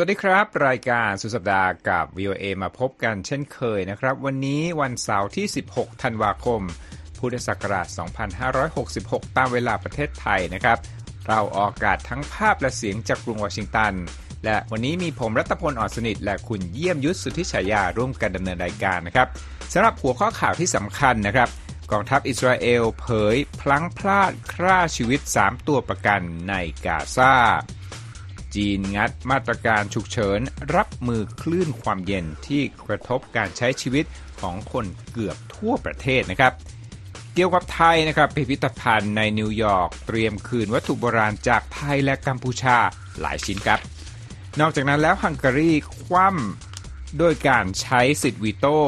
สวัสดีครับ รายการสุดสัปดาห์กับ VOA มาพบกันเช่นเคยนะครับ วันนี้วันเสาร์ที่ 16 ธันวาคม พุทธศักราช 2566 ตามเวลาประเทศไทยนะครับ เราออกอากาศทั้งภาพและเสียงจากกรุงวอชิงตัน และวันนี้มีผมรัตพลอ่อนสนิท และคุณเยี่ยมยุทธสุทธิฉายาร่วมกันดำเนินรายการนะครับสำหรับหัวข้อข่าวที่สำคัญนะครับกองทัพอิสราเอลเผยพลั้งพลาดฆ่าชีวิต 3 ตัวประกันในกาซา จีนงัดมาตรการฉุกเฉิน รับมือคลื่นความเย็นที่กระทบการใช้ชีวิตของคนเกือบทั่วประเทศนะครับ เกี่ยวกับไทยนะครับพิพิธภัณฑ์ในนิวยอร์กเตรียมคืนวัตถุโบราณจากไทยและกัมพูชาหลายชิ้นครับ นอกจากนั้นแล้วฮังการีคว่ำโดยการใช้สิทธิวีโต้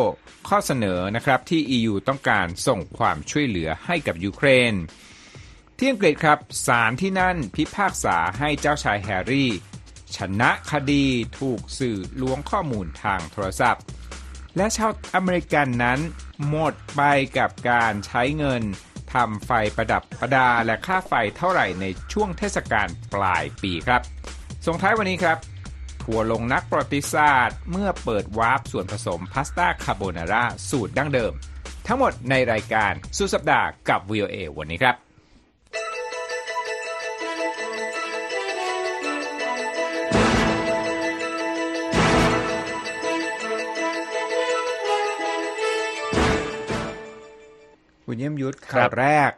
ข้อเสนอนะครับที่ EU ต้องการส่งความช่วยเหลือให้กับยูเครน ที่อังกฤษครับศาลที่นั่นพิพากษาให้เจ้าชายแฮร์รี่ ชนะคดีถูกสื่อล้วงข้อมูลทางโทรศัพท์ และชาวอเมริกันนั้นหมดไปกับการใช้เงินทำไฟประดับประดาและค่าไฟเท่าไหร่ในช่วงเทศกาลปลายปีครับส่งท้ายวันนี้ครับทัวร์ลงนักประวัติศาสตร์ เมื่อเปิดวาร์ปส่วนผสมพาสต้าคาโบนาร่าสูตรดั้งเดิม ทั้งหมดในรายการสุดสัปดาห์กับ VOA วันนี้ครับ คุณเยี่ยมยุทธข่าวแรก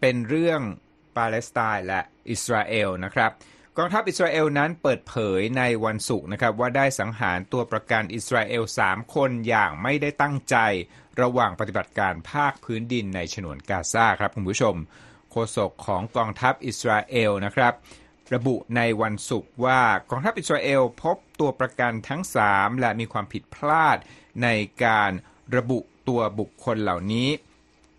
เป็นเรื่องปาเลสไตน์และอิสราเอลนะครับกองทัพอิสราเอลนั้นเปิดเผยในวันศุกร์นะครับว่าได้สังหารตัวประกันอิสราเอล 3 คนอย่างไม่ได้ตั้งใจ ระหว่างปฏิบัติการภาคพื้นดินในฉนวนกาซาครับคุณผู้ชม โฆษกของกองทัพอิสราเอลนะครับ ระบุในวันศุกร์ว่ากองทัพอิสราเอลพบตัวประกันทั้ง 3 และมีความผิดพลาดในการระบุตัวบุคคลเหล่านี้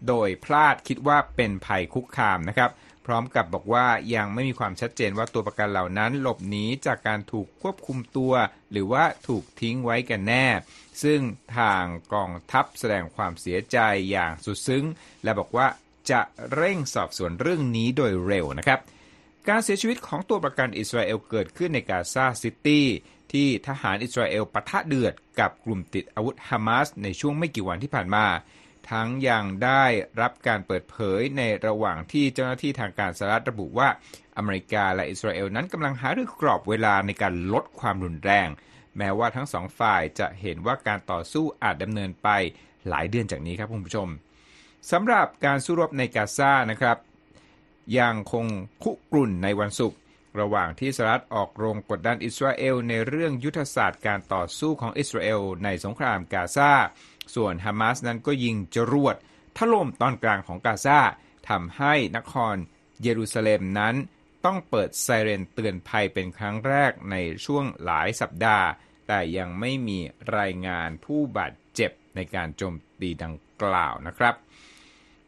โดยพลาดคิดว่าเป็นภัยคุกคามนะครับ พร้อมกับบอกว่ายังไม่มีความชัดเจนว่าตัวประกันเหล่านั้นหลบหนีจากการถูกควบคุมตัว หรือว่าถูกทิ้งไว้กันแน่ ซึ่งทางกองทัพแสดงความเสียใจอย่างสุดซึ้ง และบอกว่าจะเร่งสอบสวนเรื่องนี้โดยเร็วนะครับการเสียชีวิตของตัวประกันอิสราเอลเกิดขึ้นในกาซาซิตี้ที่ทหารอิสราเอลปะทะเดือดกับกลุ่มติดอาวุธฮามาสในช่วงไม่กี่วันที่ผ่านมา ทั้งยังได้รับการเปิดเผยในระหว่างที่เจ้าหน้าที่ทางการสหรัฐระบุว่าอเมริกาและอิสราเอลนั้นกำลังหารือกรอบเวลาในการลดความรุนแรง แม้ว่าทั้งสองฝ่ายจะเห็นว่าการต่อสู้อาจดำเนินไปหลายเดือนจากนี้ครับคุณผู้ชมสำหรับการสู้รบในกาซานะครับ ยังคงคุกรุ่นในวันศุกร์ระหว่างที่สหรัฐออกโรงกดดันอิสราเอลในเรื่องยุทธศาสตร์การต่อสู้ของอิสราเอลในสงครามกาซา ส่วนฮามาสนั้นก็ยิงจรวดถล่มตอนกลางของกาซาทำให้นครเยรูซาเล็มนั้นต้องเปิดไซเรนเตือนภัยเป็นครั้งแรกในช่วงหลายสัปดาห์ แต่ยังไม่มีรายงานผู้บาดเจ็บในการโจมตีดังกล่าวนะครับ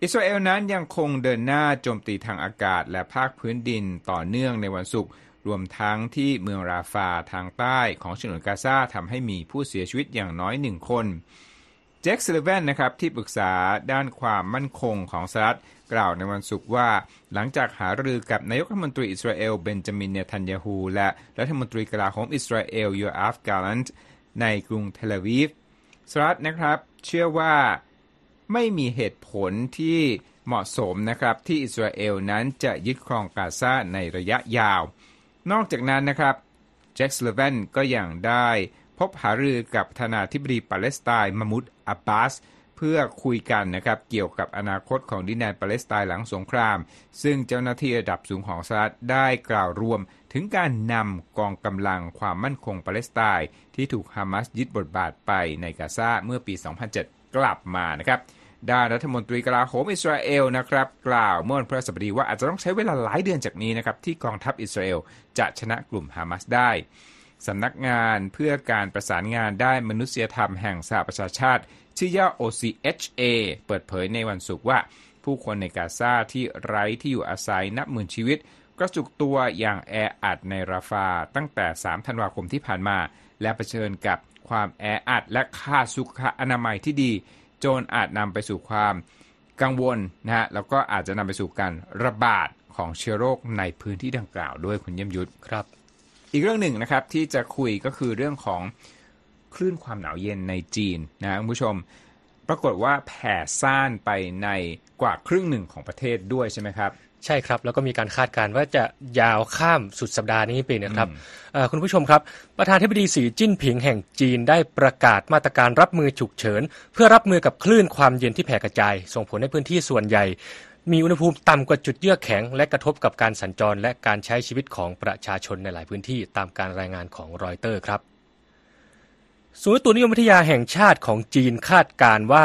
อิสราเอลนั้นยังคงเดินหน้าโจมตีทางอากาศและภาคพื้นดินต่อเนื่องในวันศุกร์รวมทั้งที่เมืองราฟาทางใต้ของฉนวนกาซาทำให้มีผู้เสียชีวิตอย่างน้อยหนึ่งคน เจค ซัลลิแวนนะครับที่ปรึกษาด้านความมั่นคงของสหรัฐกล่าวในวันศุกร์ว่า หลังจากหารือกับนายกรัฐมนตรีอิสราเอลเบนจามินเนทันยาฮูและรัฐมนตรีกลาโหมอิสราเอลยูอาฟกาลันต์ในกรุงเทลอาวีฟสหรัฐนะครับเชื่อว่าไม่มีเหตุผลที่เหมาะสมนะครับที่อิสราเอลนั้นจะยึดครองกาซาในระยะยาว นอกจากนั้นนะครับเจค ซัลลิแวนก็ยังได้พบหารือกับประธานาธิบดีปาเลสไตน์มาห์มูด อับบาสเพื่อคุยกันนะครับเกี่ยวกับอนาคตของดินแดนปาเลสไตน์หลังสงคราม ซึ่งเจ้าหน้าที่ระดับสูงของสหรัฐได้กล่าวรวม ถึงการนำกองกำลังความมั่นคงปาเลสไตน์ที่ถูกฮามาสยึดบทบาทไปในกาซาเมื่อปี 2007 กลับมานะครับด้านรัฐมนตรีกลาโหมอิสราเอลนะครับ กล่าวเมื่อวันพฤหัสบดีว่าอาจจะต้องใช้เวลาหลายเดือนจากนี้นะครับที่กองทัพอิสราเอลจะชนะกลุ่มฮามาสได้ สำนักงานเพื่อการประสานงานได้มนุษยธรรมแห่งสหประชาชาติ ชื่อย่อ OCHA เปิดเผยในวันศุกร์ว่า ผู้คนในกาซาที่ไร้ที่อยู่อาศัยนับหมื่นชีวิต กระจุกตัวอย่างแออัดในราฟาตั้งแต่ 3 ธันวาคมที่ผ่านมา และะเผชิญกับความแออัดและค่าสุขอนามัยที่ดี จนอาจนำไปสู่ความกังวลนะฮะแล้วก็อาจจะนำไปสู่การระบาดของเชื้อโรคในพื้นที่ดังกล่าวด้วยคุณเยี่ยมยุทธครับ อีกเรื่องหนึ่งนะครับที่จะคุยก็คือเรื่องของคลื่นความหนาวเย็นในจีนนะคุณผู้ชม ปรากฏว่าแผ่ซ่านไปในกว่าครึ่งหนึ่งของประเทศด้วยใช่ไหมครับใช่ครับ แล้วก็มีการคาดการณ์ว่าจะยาวข้ามสุดสัปดาห์นี้ไปนะครับคุณผู้ชมครับ ประธานธิบดีสีจิ้นผิงแห่งจีนได้ประกาศมาตรการรับมือฉุกเฉิน เพื่อรับมือกับคลื่นความเย็นที่แผ่กระจาย ส่งผลให้พื้นที่ส่วนใหญ่ มีอุณหภูมิต่ำกว่าจุดเยือกแข็ง และกระทบกับการสัญจรและการใช้ชีวิตของประชาชนในหลายพื้นที่ตามการรายงานของรอยเตอร์ครับศูนย์ตุนิยมวิทยาแห่งชาติของจีนคาดการว่า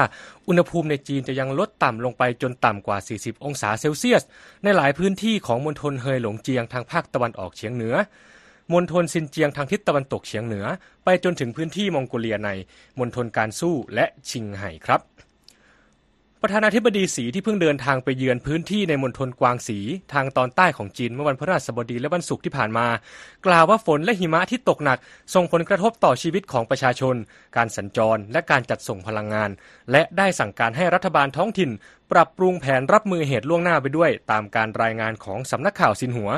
อุณหภูมิในจีนจะยังลดต่ำลงไปจนต่ำกว่า 40 องศาเซลเซียส ในหลายพื้นที่ของมณฑลเฮยหลงเจียงทางภาคตะวันออกเฉียงเหนือมณฑลซินเจียงทางทิศตะวันตกเฉียงเหนือ ไปจนถึงพื้นที่มองโกเลียในมณฑลการสู้และชิงไห่ครับ ประธานาธิบดีสีที่เพิ่งเดินทางไปเยือนพื้นที่ในมณฑลกวางสีทางตอนใต้ของจีนเมื่อวันพฤหัสบดีและวันศุกร์ที่ผ่านมา กล่าวว่าฝนและหิมะที่ตกหนัก ส่งผลกระทบต่อชีวิตของประชาชน การสัญจรและการจัดส่งพลังงาน และได้สั่งการให้รัฐบาลท้องถิ่น ปรับปรุงแผนรับมือเหตุล่วงหน้าไปด้วย ตามการรายงานของสำนักข่าวซินหัว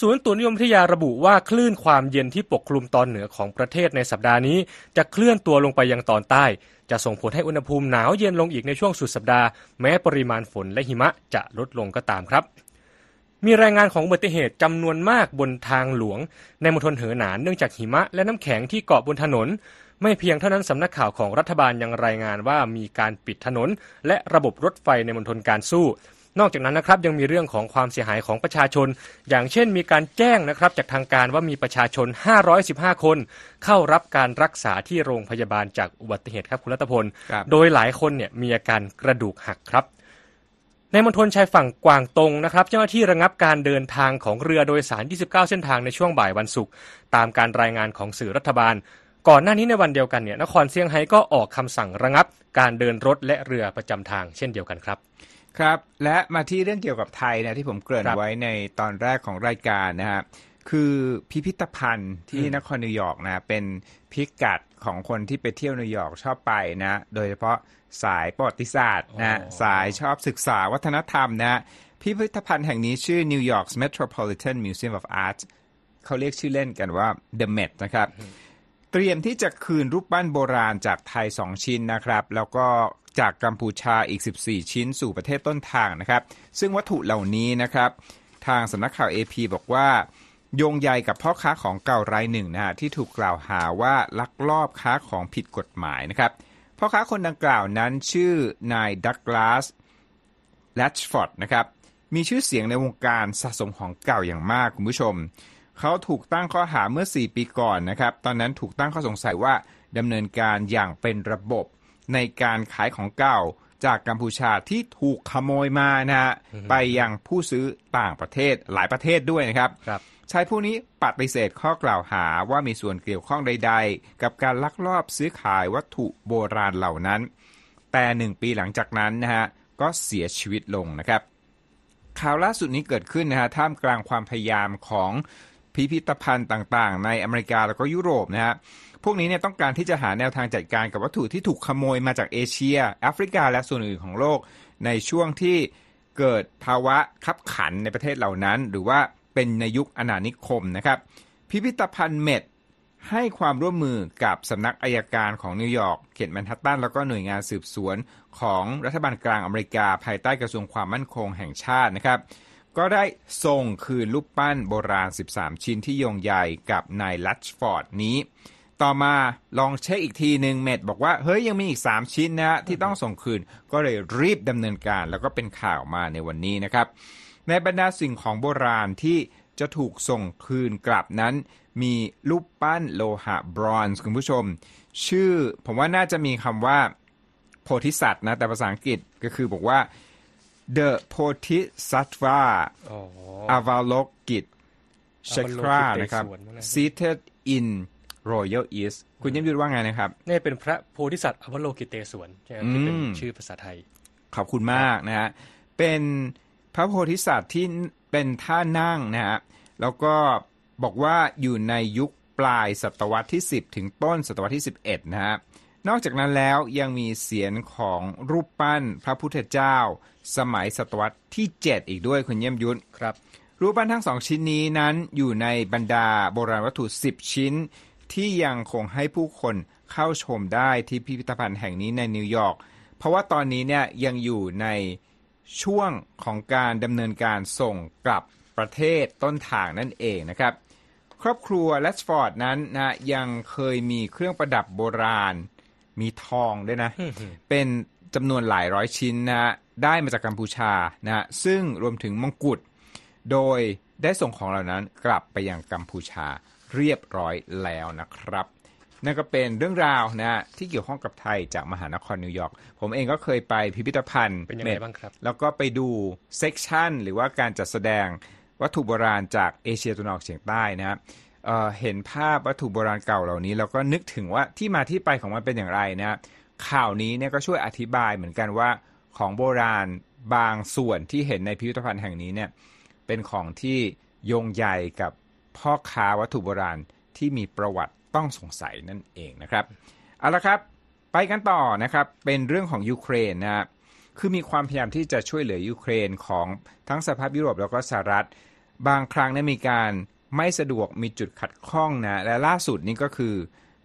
ศูนย์ตุนิยมวิทยาระบุว่าคลื่นความเย็นที่ปกคลุมตอนเหนือของประเทศในสัปดาห์นี้ จะเคลื่อนตัวลงไปยังตอนใต้ จะส่งผลให้อุณหภูมิหนาวเย็นลงอีกในช่วงสุดสัปดาห์ แม้ปริมาณฝนและหิมะจะลดลงก็ตามครับ มีรายงานของอุบัติเหตุจำนวนมากบนทางหลวง ในมณฑลเหอหนานเนื่องจากหิมะและน้ำแข็งที่เกาะบนถนน ไม่เพียงเท่านั้นสำนักข่าวของรัฐบาลยังรายงานว่ามีการปิดถนน และระบบรถไฟในมณฑลการสู้ นอกจากนั้นนะครับยังมีเรื่องของความเสียหายของประชาชน อย่างเช่นมีการแจ้งนะครับจากทางการว่ามีประชาชน 515 คน เข้ารับการรักษาที่โรงพยาบาลจากอุบัติเหตุครับคุณรัตพล โดยหลายคนเนี่ยมีอาการกระดูกหักครับในมณฑลชายฝั่งกวางตงนะครับ เจ้าหน้าที่ระงับการเดินทางของเรือโดยสาร 29 เส้นทางในช่วงบ่ายวันศุกร์ตามการรายงานของสื่อรัฐบาล ก่อนหน้านี้ในวันเดียวกันเนี่ยนครเซี่ยงไฮ้ก็ออกคำสั่งระงับ การเดินรถและเรือประจำทางเช่นเดียวกันครับ ครับ และมาที่เรื่องเกี่ยวกับไทยนะที่ผมเกริ่นไว้ในตอนแรกของรายการนะฮะคือพิพิธภัณฑ์ที่นครนิวยอร์กนะเป็นพิกัดของคนที่ไปเที่ยวนิวยอร์กชอบไปนะ โดยเฉพาะสายประวัติศาสตร์นะสายชอบศึกษาวัฒนธรรมนะพิพิธภัณฑ์แห่งนี้ชื่อ New York's Metropolitan Museum of Art เขาเรียกชื่อเล่นกันว่า The Met นะครับ เตรียมที่จะคืนรูปปั้นโบราณจากไทย 2 ชิ้นนะครับ แล้วก็ จากกัมพูชาอีก 14 ชิ้นสู่ประเทศต้นทางนะครับ ซึ่งวัตถุเหล่านี้นะครับ ทางสำนักข่าว AP บอกว่า โยงใยกับพ่อค้าของเก่ารายหนึ่งนะฮะที่ถูกกล่าวหาว่าลักลอบค้าของผิดกฎหมายนะครับพ่อค้าคนดังกล่าวนั้นชื่อนายดักลาสแลชฟอร์ดนะครับมีชื่อเสียงในวงการสะสมของเก่าอย่างมากคุณผู้ชม เขาถูกตั้งข้อหาเมื่อ 4 ปีก่อนนะครับ ตอนนั้นถูกตั้งข้อสงสัยว่าดำเนินการอย่างเป็นระบบ ในการขายของเก่าจากกัมพูชาที่ถูกขโมยมานะฮะไปยังผู้ซื้อต่างประเทศหลายประเทศด้วยนะครับรบชายผู้นี้ปฏิเสธข้อกล่าวหาว่ามีส่วนเกี่ยวข้องใด ๆ กับการลักลอบซื้อขายวัตถุโบราณเหล่านั้น แต่หนึ่งปีหลังจากนั้นนะฮะก็เสียชีวิตลงนะครับ ข่าวล่าสุดนี้เกิดขึ้นนะฮะท่ามกลางความพยายามของพิพิธภัณฑ์ต่างๆ ในอเมริกาแล้วก็ยุโรปนะฮะ พวกนี้เนี่ยต้องการที่จะหาแนวทางจัดการกับวัตถุที่ถูกขโมยมาจากเอเชีย แอฟริกา และส่วนอื่นของโลก ในช่วงที่เกิดภาวะคับขันในประเทศเหล่านั้น หรือว่าเป็นในยุคอาณานิคมนะครับ พิพิธภัณฑ์ Met ให้ความร่วมมือกับสำนักอัยการของนิวยอร์กเขตแมนฮัตตันแล้วก็หน่วยงานสืบสวนของรัฐบาลกลางอเมริกา ภายใต้กระทรวงความมั่นคงแห่งชาตินะครับ ก็ได้ส่งคืนรูปปั้นโบราณ 13 ชิ้นที่โยงใยกับนายลัชฟอร์ดนี้ ต่อมาลองเช็คอีกทีหนึ่งเมดบอกว่าเฮ้ยยังมีอีก 3 ชิ้นนะที่ต้องส่งคืนก็เลยรีบดำเนินการ แล้วก็เป็นข่าวมาในวันนี้นะครับ ในบรรดาสิ่งของโบราณที่จะถูกส่งคืนกลับนั้น มีรูปปั้นโลหะบรอนซ์คุณผู้ชม ชื่อผมว่าน่าจะมีคำว่าโพธิสัตว์นะ แต่ภาษาอังกฤษก็คือบอกว่า the โพธิสัตวาอาวาโลกิตชครานะครับ seated in Royal East คุณยิ้มยุดว่าไงนะครับนี่เป็นพระโพธิสัตว์อวโลกิเตศวนใช่ไหมที่เป็นชื่อภาษาไทย ขอบคุณมากนะฮะเป็นพระโพธิสัตว์ที่เป็นท่านั่งนะฮะแล้วก็บอกว่าอยู่ในยุคปลายศตวรรษที่ 10 ถึงต้นศตวรรษที่ 11 นะฮะนอกจากนั้นแล้วยังมีเสียงของรูปปั้นพระพุทธเจ้า สมัยศตวรรษที่ 7 อีกด้วยคุณเยี่ยมยุทธครับ รูปปั้นทั้งสองชิ้นนี้นั้นอยู่ในบรรดาโบราณวัตถุ 10 ชิ้น ที่ยังคงให้ผู้คนเข้าชมได้ที่พิพิธภัณฑ์แห่งนี้ในนิวยอร์กเพราะว่าตอนนี้เนี่ยยังอยู่ในช่วงของการดำเนินการส่งกลับประเทศต้นทางนั่นเองนะครับ ครอบครัวเลสฟอร์ดนั้นนะยังเคยมีเครื่องประดับโบราณ มีทองด้วยนะ เป็นจำนวนหลายร้อยชิ้นนะได้มาจากกัมพูชานะซึ่งรวมถึงมงกุฎโดยได้ส่งของเหล่านั้นกลับไปยังกัมพูชา เรียบร้อยแล้วนะครับ นั่นก็เป็นเรื่องราวนะที่เกี่ยวข้องกับไทยจากมหานครนิวยอร์กผมเองก็เคยไปพิพิธภัณฑ์เป็นยังไงบ้างครับ แล้วก็ไปดูเซกชันหรือว่าการจัดแสดงวัตถุโบราณจากเอเชียตะวันออกเฉียงใต้นะครับเอ่อเห็นภาพวัตถุโบราณเก่าเหล่านี้แล้วก็นึกถึงว่าที่มาที่ไปของมันเป็นอย่างไรนะข่าวนี้เนี่ยก็ช่วยอธิบายเหมือนกันว่าของโบราณบางส่วนที่เห็นในพิพิธภัณฑ์แห่งนี้เนี่ยเป็นของที่โยงใยกับ พ่อค้าวัตถุโบราณที่มีประวัติต้องสงสัยนั่นเองนะครับเอาละครับ ไปกันต่อนะครับเป็นเรื่องของยูเครนนะครับคือมีความพยายามที่จะช่วยเหลือยูเครนของทั้งสภาพยุโรปแล้วก็สหรัฐ บางครั้งเนี่ยมีการไม่สะดวกมีจุดขัดข้องนะและล่าสุดนี่ก็คือ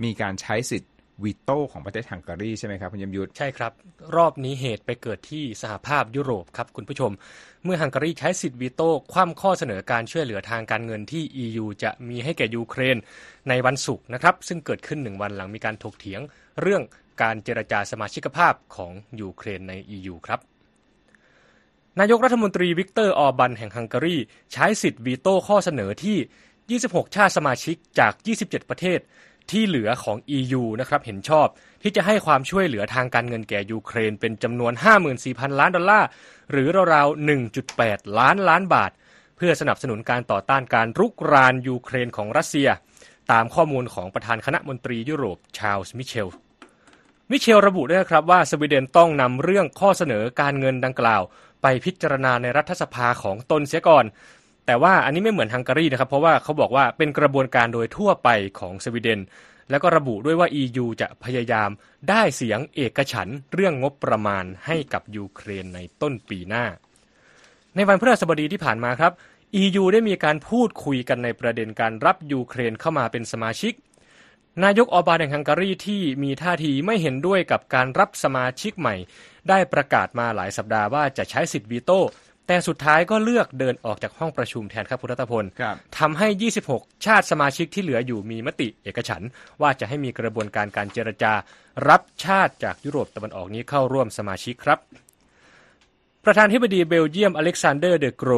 มีการใช้สิทธิ์ วีโต้ของประเทศฮังการีใช่ไหมครับคุณยมยุทธใช่ครับ รอบนี้เหตุไปเกิดที่สหภาพยุโรปครับคุณผู้ชม เมื่อฮังการีใช้สิทธิ์วีโต้คว่ำข้อเสนอการช่วยเหลือทางการเงินที่ EU จะมีให้แก่ยูเครนในวันศุกร์นะครับ ซึ่งเกิดขึ้นหนึ่งวันหลังมีการถกเถียง เรื่องการเจรจาสมาชิกภาพของยูเครนใน EU ครับนายกรัฐมนตรีวิกเตอร์ออบันแห่งฮังการีใช้สิทธิ์วีโต้ข้อเสนอที่ 26 ชาติสมาชิกจาก 27 ประเทศ ที่เหลือของ EU นะครับเห็นชอบที่จะให้ความช่วยเหลือทางการเงินแก่ยูเครน เป็นจำนวน 54,000 ล้านดอลลาร์ หรือราวๆ 1.8 ล้านล้านบาท เพื่อสนับสนุนการต่อต้านการรุกรานยูเครนของรัสเซีย ตามข้อมูลของประธานคณะมนตรียุโรปชาลส์มิเชลมิเชลระบุด้วยครับว่าสวีเดนต้องนำเรื่องข้อเสนอการเงินดังกล่าว ไปพิจารณาในรัฐสภาของตนเสียก่อน แต่ว่าอันนี้ไม่เหมือนฮังการีนะครับ เพราะว่าเขาบอกว่าเป็นกระบวนการโดยทั่วไปของสวีเดน แล้วก็ระบุด้วยว่า EU จะพยายามได้เสียงเอกฉันเรื่องงบประมาณให้กับยูเครนในต้นปีหน้า ในวันพฤหัสบดีที่ผ่านมาครับ EU ได้มีการพูดคุยกันในประเด็นการรับยูเครนเข้ามาเป็นสมาชิก นายกออบานแห่งฮังการีที่มีท่าทีไม่เห็นด้วยกับการรับสมาชิกใหม่ ได้ประกาศมาหลายสัปดาห์ว่าจะใช้สิทธิ์วีโต้ แต่สุดท้ายก็เลือกเดินออกจากห้องประชุมแทนครับคุณรัตพลครับทำให้ 26 ชาติสมาชิกที่เหลืออยู่มีมติเอกฉันท์ว่าจะให้มีกระบวนการการเจรจา รับชาติจากยุโรปตะวันออกนี้เข้าร่วมสมาชิกครับ ประธานาธิบดีเบลเยียมอเล็กซานเดอร์เดโกร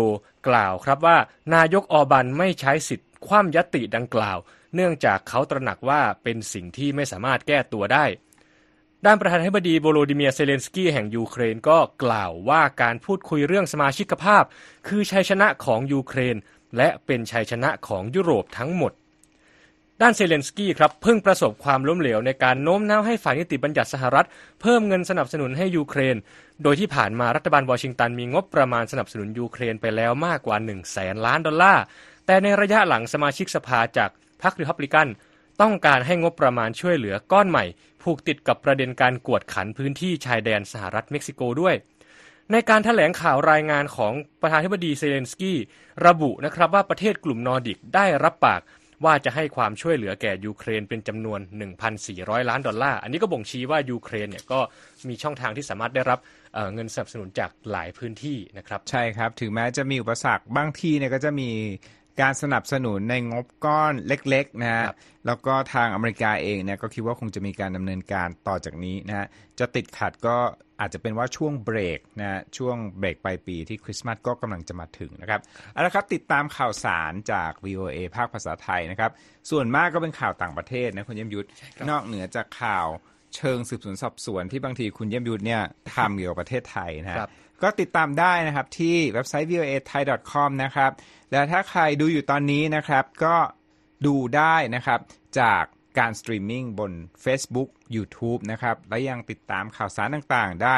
กล่าวครับว่า นายกออบันไม่ใช้สิทธิ์คว่ำญัตติดังกล่าว เนื่องจากเขาตระหนักว่าเป็นสิ่งที่ไม่สามารถแก้ตัวได้ ด้านประธานาธิบดีโวโลดิเมียเซเลนสกี้แห่งยูเครนก็กล่าวว่าการพูดคุยเรื่องสมาชิกภาพ คือชัยชนะของยูเครน และเป็นชัยชนะของยุโรปทั้งหมด ด้านเซเลนสกี้ครับเพิ่งประสบความล้มเหลวในการโน้มน้าวให้ฝ่ายนิติบัญญัติสหรัฐ เพิ่มเงินสนับสนุนให้ยูเครน โดยที่ผ่านมารัฐบาลวอชิงตันมีงบประมาณสนับสนุนยูเครนไปแล้วมากกว่า1 0 0 0 0แสนล้านดอลลาร์แต่ในระยะหลังสมาชิกสภาจากพรรครีพับลิกันต้องการให้งบประมาณช่วยเหลือก้อนใหม่ ผูกติดกับประเด็นการกวดขันพื้นที่ชายแดนสหรัฐเม็กซิโกด้วย ในการแถลงข่าวรายงานของประธานาธิบดีเซเลนสกี้ระบุนะครับว่าประเทศกลุ่มนอร์ดิกได้รับปากว่าจะให้ความช่วยเหลือแก่ยูเครนเป็นจำนวน 1,400 ล้านดอลลาร์ อันนี้ก็บ่งชี้ว่ายูเครนเนี่ยก็มีช่องทางที่สามารถได้รับเเงินสนับสนุนจากหลายพื้นที่นะครับ ใช่ครับ ถึงแม้จะมีอุปสรรคบางที่เนี่ยก็จะมี การสนับสนุนในงบก้อนเล็กๆนะฮะครับแล้วก็ทางอเมริกาเองเนี่ยก็คิดว่าคงจะมีการดำเนินการต่อจากนี้นะฮะจะติดขัดก็อาจจะเป็นว่าช่วงเบรกนะฮะช่วงเบรกปลายปีที่คริสต์มาสก็กำลังจะมาถึงนะครับเอาละครับติดตามข่าวสารจาก VOA ภาคภาษาไทยนะครับ ส่วนมากก็เป็นข่าวต่างประเทศนะคุณเยี่ยมยุทธนอกเหนือจากข่าวเชิงสืบสวนสอบสวนที่บางทีคุณเยี่ยมยุทธเนี่ยทำเกี่ยวกับประเทศไทยนะฮะครับ ก็ติดตามได้นะครับที่เว็บไซต์ voa thai com นะครับและถ้าใครดูอยู่ตอนนี้นะครับ ก็ดูได้นะครับจากการสตรีมมิ่งบน Facebook YouTube นะครับ และยังติดตามข่าวสารต่างๆ ได้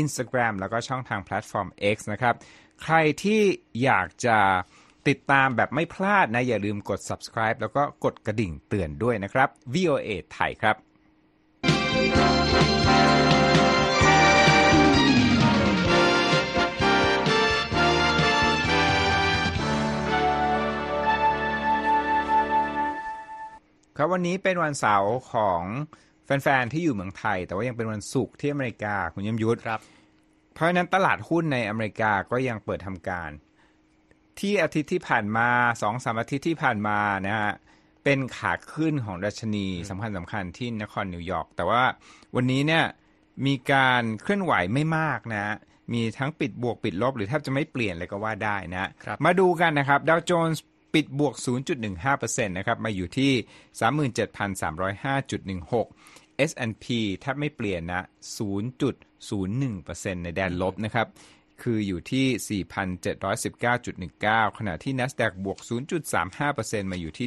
Instagram แล้วก็ช่องทางแพลตฟอร์ม X นะครับ ใครที่อยากจะติดตามแบบไม่พลาดนะ อย่าลืมกด subscribe แล้วก็กดกระดิ่งเตือนด้วยนะครับ VOA ไทยครับ ครับวันนี้เป็นวันเสาร์ของแฟนๆที่อยู่เมืองไทย แต่ว่ายังเป็นวันศุกร์ที่อเมริกาคุณยมยุทธครับ เพราะฉะนั้นตลาดหุ้นในอเมริกาก็ยังเปิดทำการ ที่อาทิตย์ที่ผ่านมาสองสามอาทิตย์ที่ผ่านมานะฮะเป็นขาขึ้นของดัชนีสำคัญสำคัญที่นครนิวยอร์กแต่ว่าวันนี้เนี่ยมีการเคลื่อนไหวไม่มากนะ มีทั้งปิดบวกปิดลบหรือแทบจะไม่เปลี่ยนเลยก็ว่าได้นะครับมาดูกันนะครับดาวโจนส์ ปิดบวก 0.15%นะครับมาอยู่ที่ 37,305.16 S&P แทบไม่เปลี่ยนนะ 0.01%ในแดนลบนะครับคืออยู่ที่ 4,719.19 ขณะที่ NASDAQ บวก 0.35%มาอยู่ที่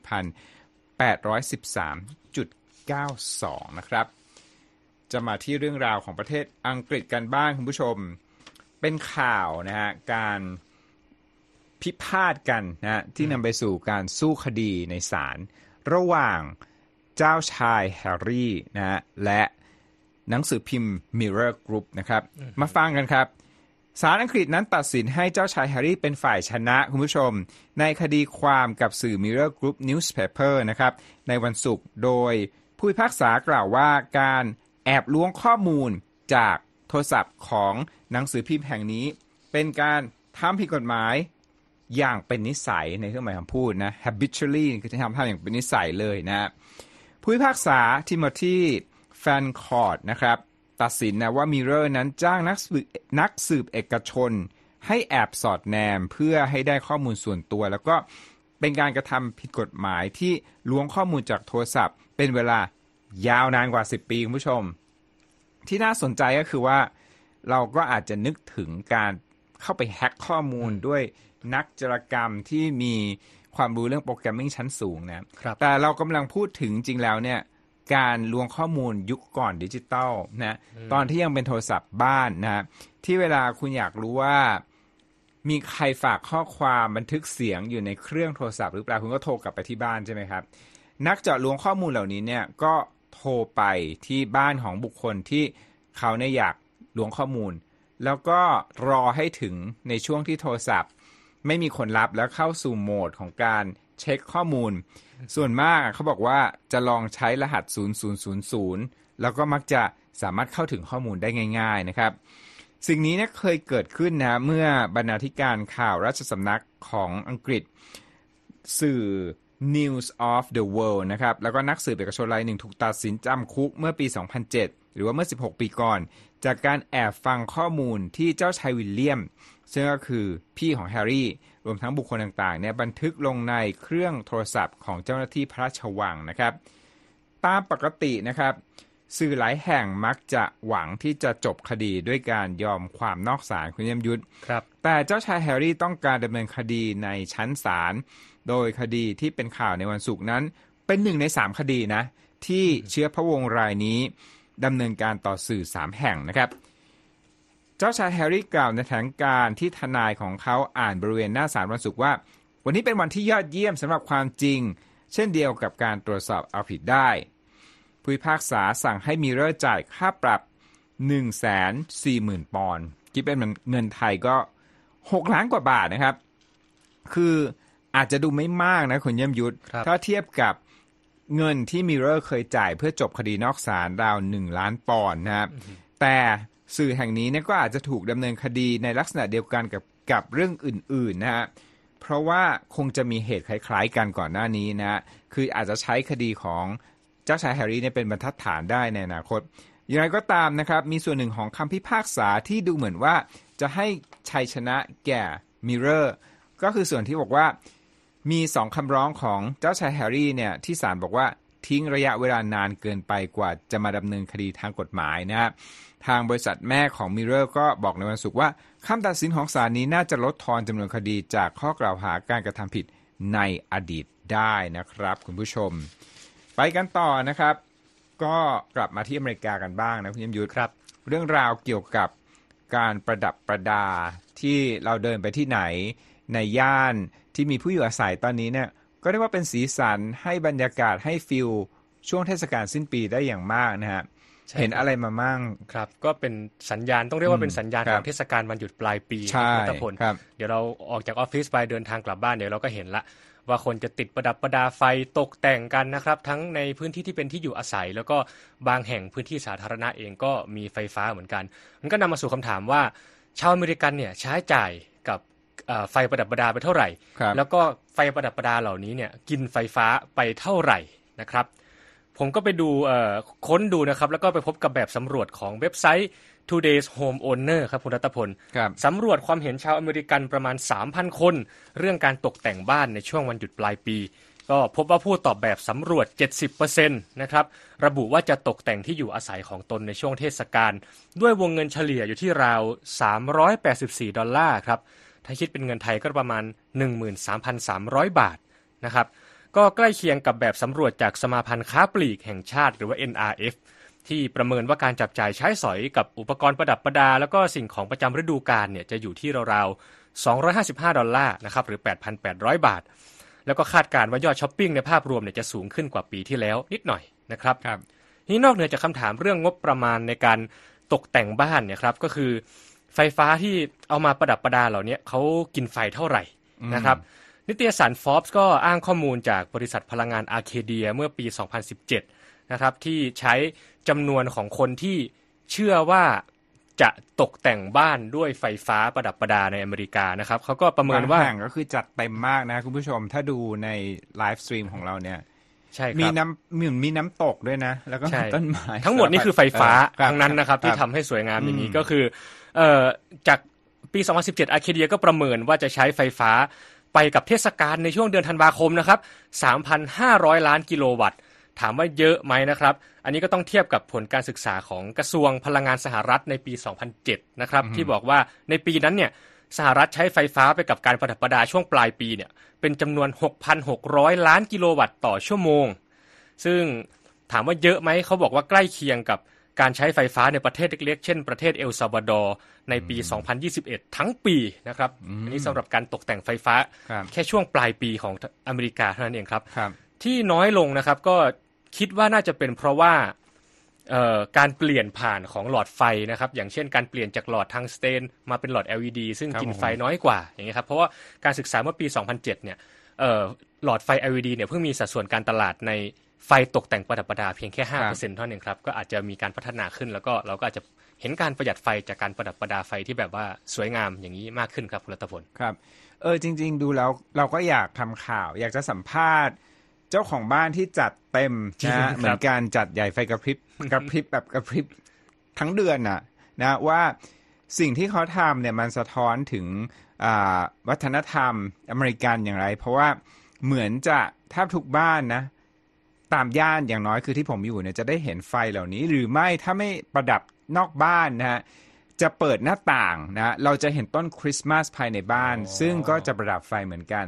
14,813.92 นะครับ จะมาที่เรื่องราวของประเทศอังกฤษกันบ้างคุณผู้ชม เป็นข่าวนะฮะ การ พิพาทกันนะฮะที่นำไปสู่การสู้คดีในศาลระหว่างเจ้าชายแฮร์รี่นะฮะและหนังสือพิมพ์ Mirror Group นะครับ มาฟังกันครับศาลอังกฤษนั้นตัดสินให้เจ้าชายแฮร์รี่เป็นฝ่ายชนะคุณผู้ชม ในคดีความกับสื่อ Mirror Group Newspaper นะครับในวันศุกร์โดยผู้พิพากษากล่าวว่าการแอบล้วงข้อมูลจากโทรศัพท์ของหนังสือพิมพ์แห่งนี้ เป็นการทำผิดกฎหมาย อย่างเป็นนิสัยในเครื่องหมายคำพูดนะ habitually คือจะทำทำอย่างเป็นนิสัยเลยนะผู้พิพากษาทิโมธีแฟนคอร์ดนะครับตัดสินนะว่ามิเรอร์นั้นจ้างนักสืบนักสืบเอกชน ให้แอบสอดแนมเพื่อให้ได้ข้อมูลส่วนตัว แล้วก็เป็นการกระทำผิดกฎหมายที่ล้วงข้อมูลจากโทรศัพท์ เป็นเวลายาวนานกว่า 10 ปีคุณผู้ชม ที่น่าสนใจก็คือว่าเราก็อาจจะนึกถึงการเข้าไปแฮ็กข้อมูลด้วย นักโจรกรรมที่มีความรู้เรื่อง programming ชั้นสูงนะครับ แต่เรากำลังพูดถึงจริงแล้วเนี่ยการล้วงข้อมูลยุคก่อนดิจิตอลนะตอนที่ยังเป็นโทรศัพท์บ้านนะที่เวลาคุณอยากรู้ว่ามีใครฝากข้อความบันทึกเสียงอยู่ในเครื่องโทรศัพท์หรือเปล่าคุณก็โทรกลับไปที่บ้านใช่ไหมครับ นักเจาะล้วงข้อมูลเหล่านี้เนี่ยก็โทรไปที่บ้านของบุคคลที่เขาเนี่ยอยากลวงข้อมูล แล้วก็รอให้ถึงในช่วงที่โทรศัพท์ ไม่มีคนรับแล้วเข้าสู่โหมดของการเช็คข้อมูล ส่วนมากเขาบอกว่าจะลองใช้รหัส 0000 แล้วก็มักจะสามารถเข้าถึงข้อมูลได้ง่าย ๆนะครับ สิ่งนี้เนี่ยเคยเกิดขึ้นนะเมื่อบรรณาธิการข่าวราชสำนักของอังกฤษ สื่อ News of the World นะครับ แล้วก็นักสืบเอกชนรายหนึ่งถูกตัดสินจำคุกเมื่อปี 2007 หรือว่าเมื่อ 16 ปีก่อน จากการแอบฟังข้อมูลที่เจ้าชายวิลเลียม ซึ่งก็คือพี่ของแฮร์รี่รวมทั้งบุคคลต่างๆเนี่ยบันทึกลงในเครื่องโทรศัพท์ของเจ้าหน้าที่พระราชวังนะครับ ตามปกตินะครับ สื่อหลายแห่งมักจะหวังที่จะจบคดีด้วยการยอมความนอกศาลคุณเยี่ยมยุทธครับ แต่เจ้าชายแฮร์รี่ต้องการดำเนินคดีในชั้นศาลโดยคดีที่เป็นข่าวในวันศุกร์นั้น เป็นหนึ่งในสามคดีนะที่เชื้อพระวงศ์รายนี้ดำเนินการต่อสื่อสามแห่งนะครับ เจ้าชายแฮร์รี่กล่าวในแถลงการณ์ที่ทนายของเขาอ่านบริเวณหน้าศาลวันศุกร์ว่า วันนี้เป็นวันที่ยอดเยี่ยมสำหรับความจริง เช่นเดียวกับการตรวจสอบเอาผิดได้ ผู้พิพากษาสั่งให้มิเรอร์จ่ายค่าปรับ 1 4 0 0 0 0 ปอนด์คิดเป็นเงินไทยก็ 6 ล้านกว่าบาทนะครับ คืออาจจะดูไม่มากนะคุณเยี่ยมยุทธครับถ้าเทียบกับเงินที่มิเรอร์เคยจ่ายเพื่อจบคดีนอกศาลราว1ล้านปอนด์นะครับแต่ สื่อแห่งนี้เนี่ยก็อาจจะถูกดำเนินคดีในลักษณะเดียวกันกับกับเรื่องอื่นๆนะฮะเพราะว่าคงจะมีเหตุคล้าย ๆ กันก่อนหน้านี้นะคืออาจจะใช้คดีของเจ้าชายแฮร์รี่เนี่ยเป็นบรรทัดฐานได้ในอนาคตอย่างไรก็ตามนะครับ มีส่วนหนึ่งของคำพิพากษาที่ดูเหมือนว่าจะให้ชัยชนะแก่มิเรอร์ก็คือส่วนที่บอกว่ามีสองคำร้องของเจ้าชายแฮร์รี่เนี่ยที่ศาลบอกว่า ทิ้งระยะเวลานานเกินไปกว่าจะมาดำเนินคดีทางกฎหมายนะครับทางบริษัทแม่ของมิเรอร์ก็บอกในวันศุกร์ว่าคำตัดสินของศาลนี้น่าจะลดทอนจำนวนคดีจากข้อกล่าวหาการกระทำผิดในอดีตได้นะครับ คุณผู้ชม ไปกันต่อนะครับ ก็กลับมาที่อเมริกากันบ้างนะคุณยมยุทธครับ เรื่องราวเกี่ยวกับการประดับประดาที่เราเดินไปที่ไหนในย่านที่มีผู้อยู่อาศัยตอนนี้เนี่ย ก็เรียกว่าเป็นสีสันให้บรรยากาศให้ฟิลช่วงเทศกาลสิ้นปีได้อย่างมากนะฮะใช่เห็นอะไรมามั่งครับ ก็เป็นสัญญาณต้องเรียกว่าเป็นสัญญาณครัขบองเทศกาลวันหยุดปลายปีใช่คุณรัตพลครับเดี๋ยวเราออกจากออฟฟิศไปเดินทางกลับบ้านเดี๋ยวเราก็เห็นละว่าคนจะติดประดับประดาไฟตกแต่งกันนะครับ ทั้งในพื้นที่ที่เป็นที่อยู่อาศัย แล้วก็บางแห่งพื้นที่สาธารณะเองก็มีไฟฟ้าเหมือนกัน มันก็นำมาสู่คำถามว่า ชาวอเมริกันเนี่ยใช้จ่ายกับ ไฟประดับประดาไปเท่าไหร่ แล้วก็ไฟประดับประดาเหล่านี้เนี่ยกินไฟฟ้าไปเท่าไหร่นะครับ ผมก็ไปดูค้นดูนะครับ แล้วก็ไปพบกับแบบสำรวจของเว็บไซต์ Today's Home Owner ครับคุณรัตพลสำรวจความเห็นชาวอเมริกันประมาณ 3,000 คน เรื่องการตกแต่งบ้านในช่วงวันหยุดปลายปี ก็พบว่าผู้ตอบแบบสำรวจ 70%นะครับ ระบุว่าจะตกแต่งที่อยู่อาศัยของตนในช่วงเทศกาลด้วยวงเงินเฉลี่ยอยู่ที่ราว 384 ดอลลาร์ครับ ถ้าคิดเป็นเงินไทยก็ประมาณ 13,300 บาทนะครับก็ใกล้เคียงกับแบบสำรวจจากสมาพันธ์ค้าปลีกแห่งชาติหรือว่า NRF ที่ประเมินว่าการจับจ่ายใช้สอยกับอุปกรณ์ประดับประดา แล้วก็สิ่งของประจำฤดูกาลเนี่ยจะอยู่ที่ราวๆ 255 ดอลลาร์นะครับหรือ 8,800 บาท แล้วก็คาดการณ์ว่ายอดช้อปปิ้งในภาพรวมเนี่ยจะสูงขึ้นกว่าปีที่แล้วนิดหน่อยนะครับครับนี่นอกเหนือจากคำถามเรื่องงบประมาณในการตกแต่งบ้านเนี่ยครับก็คือ ไฟฟ้าที่เอามาประดับประดาเหล่านี้เขากินไฟเท่าไหร่นะครับ นิตยสาร Forbes ก็อ้างข้อมูลจากบริษัทพลังงานอาร์เคเดียเมื่อปี 2017 นะครับ ที่ใช้จำนวนของคนที่เชื่อว่าจะตกแต่งบ้านด้วยไฟฟ้าประดับประดาในอเมริกานะครับเขาก็ประเมินว่าแห่งก็คือจัดเต็มมากนะคุณผู้ชมถ้าดูใน live stream ของเราเนี่ย ใช่มีน้ำมีมีน้ำตกด้วยนะ แล้วก็ต้นไม้ทั้งหมดนี่คือไฟฟ้าทั้งนั้นนะครับที่ทำให้สวยงามอย่างนี้ก็คือเอ่อจากปี 2017 อาร์เคเดียก็ประเมินว่าจะใช้ไฟฟ้าไปกับเทศกาลในช่วงเดือนธันวาคมนะครับ 3,500 ล้านกิโลวัตต์ ถามว่าเยอะไหมนะครับ อันนี้ก็ต้องเทียบกับผลการศึกษาของกระทรวงพลังงานสหรัฐในปี 2007 นะครับ ที่บอกว่าในปีนั้นเนี่ย สหรัฐใช้ไฟฟ้าไปกับการประดับประดาช่วงปลายปีเนี่ยเป็นจำนวน 6,600 ล้านกิโลวัตต์ต่อชั่วโมง ซึ่งถามว่าเยอะไหมเขาบอกว่าใกล้เคียงกับการใช้ไฟฟ้าในประเทศเล็กๆ เช่นประเทศเอลซาวาดอร์ในปี 2021 ทั้งปีนะครับ อันนี้สำหรับการตกแต่งไฟฟ้า แค่ช่วงปลายปีของอเมริกาเท่านั้นเองครับที่น้อยลงนะครับก็คิดว่าน่าจะเป็นเพราะว่า การเปลี่ยนผ่านของหลอดไฟนะครับ อย่างเช่นการเปลี่ยนจากหลอดทางสเตน มาเป็นหลอด LED ซึ่งกินไฟน้อยกว่าอย่างเงี้ยครับเพราะว่าการศึกษาเมื่อปี 2007 เนี่ยหลอดไฟ LED เนี่ยเพิ่งมีสัดส่วนการตลาดในไฟตกแต่งประดับประดาเพียงแค่ห้าเปอร์เซ็นต์เท่านั้นครับก็อาจจะมีการพัฒนาขึ้นแล้วก็เราก็อาจจะเห็นการประหยัดไฟจากการประดับประดาไฟที่แบบว่าสวยงามอย่างนี้มากขึ้นครับคุณรัตพลครับเออจริง ๆ ดูแล้วเราก็อยากทำข่าว อยากจะสัมภาษณ์ เจ้าของบ้านที่จัดเต็มนะเหมือนการจัดใหญ่ไฟกระพริบ กระพริบแบบกระพริบทั้งเดือนน่ะนะว่าสิ่งที่เขาทำเนี่ยมันสะท้อนถึงวัฒนธรรมอเมริกันอย่างไร เพราะว่าเหมือนจะแทบทุกบ้านนะตามย่านอย่างน้อยคือที่ผมอยู่เนี่ยจะได้เห็นไฟเหล่านี้ หรือไม่ถ้าไม่ประดับนอกบ้านนะฮะจะเปิดหน้าต่างนะเราจะเห็นต้นคริสต์มาสภายในบ้าน ซึ่งก็จะประดับไฟเหมือนกัน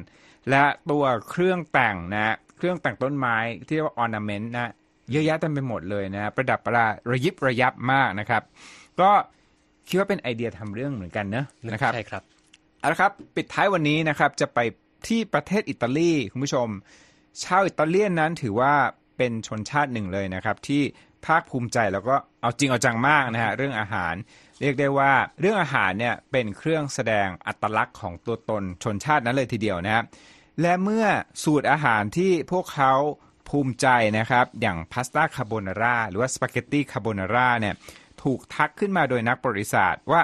และตัวเครื่องแต่งนะเครื่องแต่งต้นไม้ที่เรียกว่า ornament นะ เยอะแยะเต็มไปหมดเลยนะประดับประดาระยิบระยับมากนะครับ ก็คิดว่าเป็นไอเดียทำเรื่องเหมือนกันเนะนะครับใช่ครับเอาละครับปิดท้ายวันนี้นะครับจะไปที่ประเทศอิตาลีคุณผู้ชม ชาวอิตาเลียนนั้นถือว่าเป็นชนชาติหนึ่งเลยนะครับ ที่ภาคภูมิใจแล้วก็เอาจริงเอาจังมากนะฮะเรื่องอาหาร เรียกได้ว่าเรื่องอาหารเนี่ยเป็นเครื่องแสดงอัตลักษณ์ของตัวตนชนชาตินั้นเลยทีเดียวนะครับและเมื่อสูตรอาหารที่พวกเขา ภูมิใจนะครับ อย่างพาสต้าคาโบนาร่าหรือว่าสปาเกตตี้คาโบนาร่าเนี่ยถูกทักขึ้นมาโดยนักประวัติศาสตร์ว่า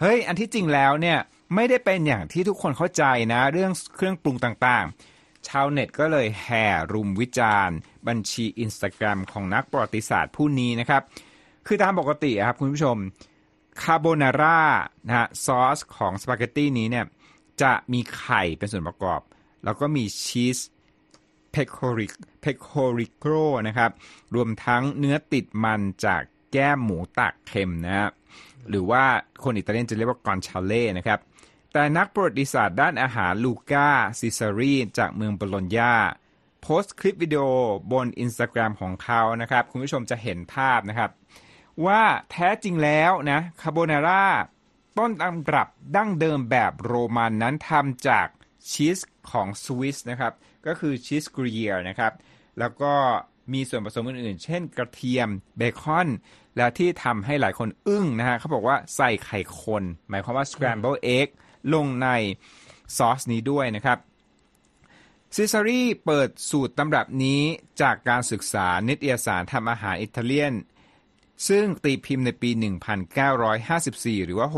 เฮ้ย อันที่จริงแล้วเนี่ยไม่ได้เป็นอย่างที่ทุกคนเข้าใจนะ เรื่องเครื่องปรุงต่างๆ ชาวเน็ตก็เลยแห่รุมวิจารณ์ บัญชีอินสตาแกรมของนักประวัติศาสตร์ผู้นี้นะครับ คือตามปกติครับคุณผู้ชมคาโบนาร่านะฮะซอสของสปาเกตตี้นี้เนี่ยจะมีไข่เป็นส่วนประกอบ แล้วก็มีชีส pecori pecorino นะครับ รวมทั้งเนื้อติดมันจากแก้มหมูหมักเค็มนะฮะหรือว่าคนอิตาเลียนจะเรียกว่า guanciale นะครับ แต่นักประวัติศาสตร์ด้านอาหารลูก้าซิซารีจากเมืองบโลญญาโพสต์คลิปวิดีโอบนอินสตาแกรมของเขานะครับ คุณผู้ชมจะเห็นภาพนะครับ ว่าแท้จริงแล้วนะคาโบนาร่าต้นตำรับดั้งเดิมแบบโรมันนั้นทำจากชีสของสวิสนะครับ ก็คือชีส Gruyère นะครับ แล้วก็มีส่วนผสมอื่นๆ เช่นกระเทียมเบคอน และที่ทำให้หลายคนอึ้งนะฮะเขาบอกว่าใส่ไข่คน หมายความว่า scramble egg ลงในซอสนี้ด้วยนะครับซิซารีเปิดสูตรตำรับนี้จากการศึกษานิตยสารทำอาหารอิตาเลียน ซึ่งตีพิมพ์ในปี 1954 หรือว่า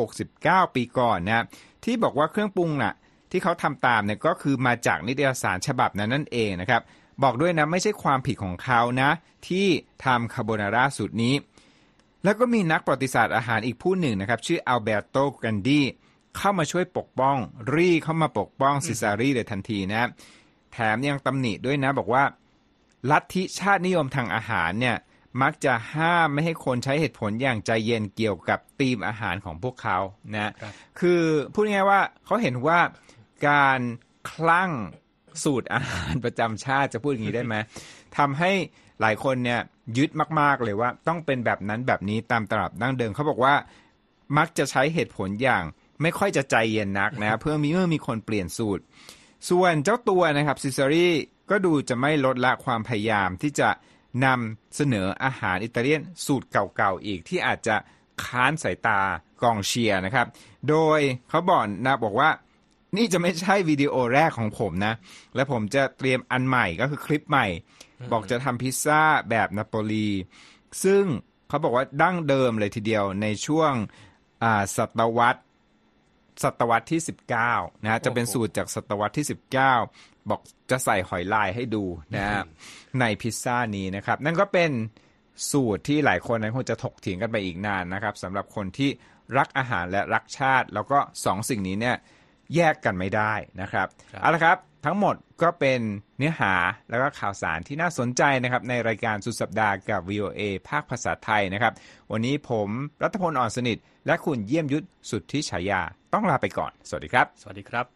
69 ปีก่อนนะที่บอกว่าเครื่องปรุงน่ะ ที่เขาทำตามเนี่ยก็คือมาจากนิตยสารฉบับนั้นนั่นเองนะครับ บอกด้วยนะไม่ใช่ความผิดของเขานะ ที่ทำคาโบนาร่าสูตรนี้ แล้วก็มีนักประวัติศาสตร์อาหารอีกผู้หนึ่งนะครับ ชื่ออัลเบโตกันดีเข้ามาช่วยปกป้อง รีเข้ามาปกป้องซิซารีเลยทันทีนะแถมยังตำหนิด้วยนะบอกว่า ลัทธิชาตินิยมทางอาหารเนี่ยมักจะห้ามไม่ให้คนใช้เหตุผลอย่างใจเย็นเกี่ยวกับธีมอาหารของพวกเขานะครับคือพูดง่ายๆว่าเขาเห็นว่า การคลั่งสูตรอาหารประจำชาติจะพูดอย่างนี้ได้ไหมทำให้หลายคนเนี่ยยึดมาก ๆ เลยว่า ต้องเป็นแบบนั้นแบบนี้ตามตรับดั้งเดิมเขาบอกว่ามักจะใช้เหตุผลอย่างไม่ค่อยจะใจเย็นนักนะเพื่อมีเมื่อมีคนเปลี่ยนสูตร ส่วนเจ้าตัวนะครับซิซารีก็ดูจะไม่ลดละความพยายามที่จะนำเสนออาหารอิตาเลียนสูตรเก่าๆอีกที่อาจจะค้านสายตากองเชียร์นะครับ โดยเขาบอกนะบอกว่า นี่จะไม่ใช่วิดีโอแรกของผมนะ และผมจะเตรียมอันใหม่ก็คือคลิปใหม่ บอกจะทำพิซซ่าแบบนาโปลี ซึ่งเขาบอกว่าดั้งเดิมเลยทีเดียวในช่วงอ่าศตวรรษศตวรรษที่ 19 นะฮะจะเป็นโอ้โหสูตรจากศตวรรษที่ 19 บอกจะใส่หอยลายให้ดูนะฮะในพิซซ่านี้นะครับ นั่นก็เป็นสูตรที่หลายคนนั้นคงจะถกเถียงกันไปอีกนานนะครับสำหรับคนที่รักอาหารและรักชาติ แล้วก็สองสิ่งนี้เนี่ย แยกกันไม่ได้นะครับครับเอาละครับทั้งหมดก็เป็นเนื้อหาแล้วก็ข่าวสารที่น่าสนใจนะครับในรายการสุดสัปดาห์กับ VOA ภาคภาษาไทยนะครับ วันนี้ผมรัฐพลอ่อนสนิท และคุณเยี่ยมยุทธสุทธิฉายา ต้องลาไปก่อน สวัสดีครับ สวัสดีครับ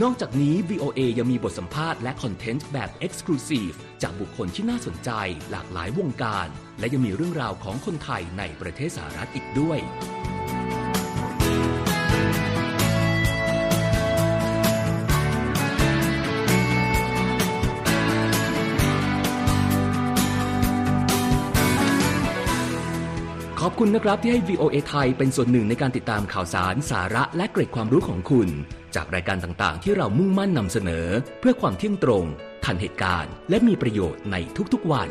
นอกจากนี้ VOA ยังมีบทสัมภาษณ์และคอนเทนต์แบบ Exclusive จากบุคคลที่น่าสนใจหลากหลายวงการ และยังมีเรื่องราวของคนไทยในประเทศสหรัฐอีกด้วย ขอบคุณนะครับที่ให้ VOA ไทยเป็นส่วนหนึ่งในการติดตามข่าวสารสาระและเกร็ดความรู้ของคุณ จากรายการต่างๆ ที่เรามุ่งมั่นนำเสนอ เพื่อความเที่ยงตรง ทันเหตุการณ์ และมีประโยชน์ในทุกๆวัน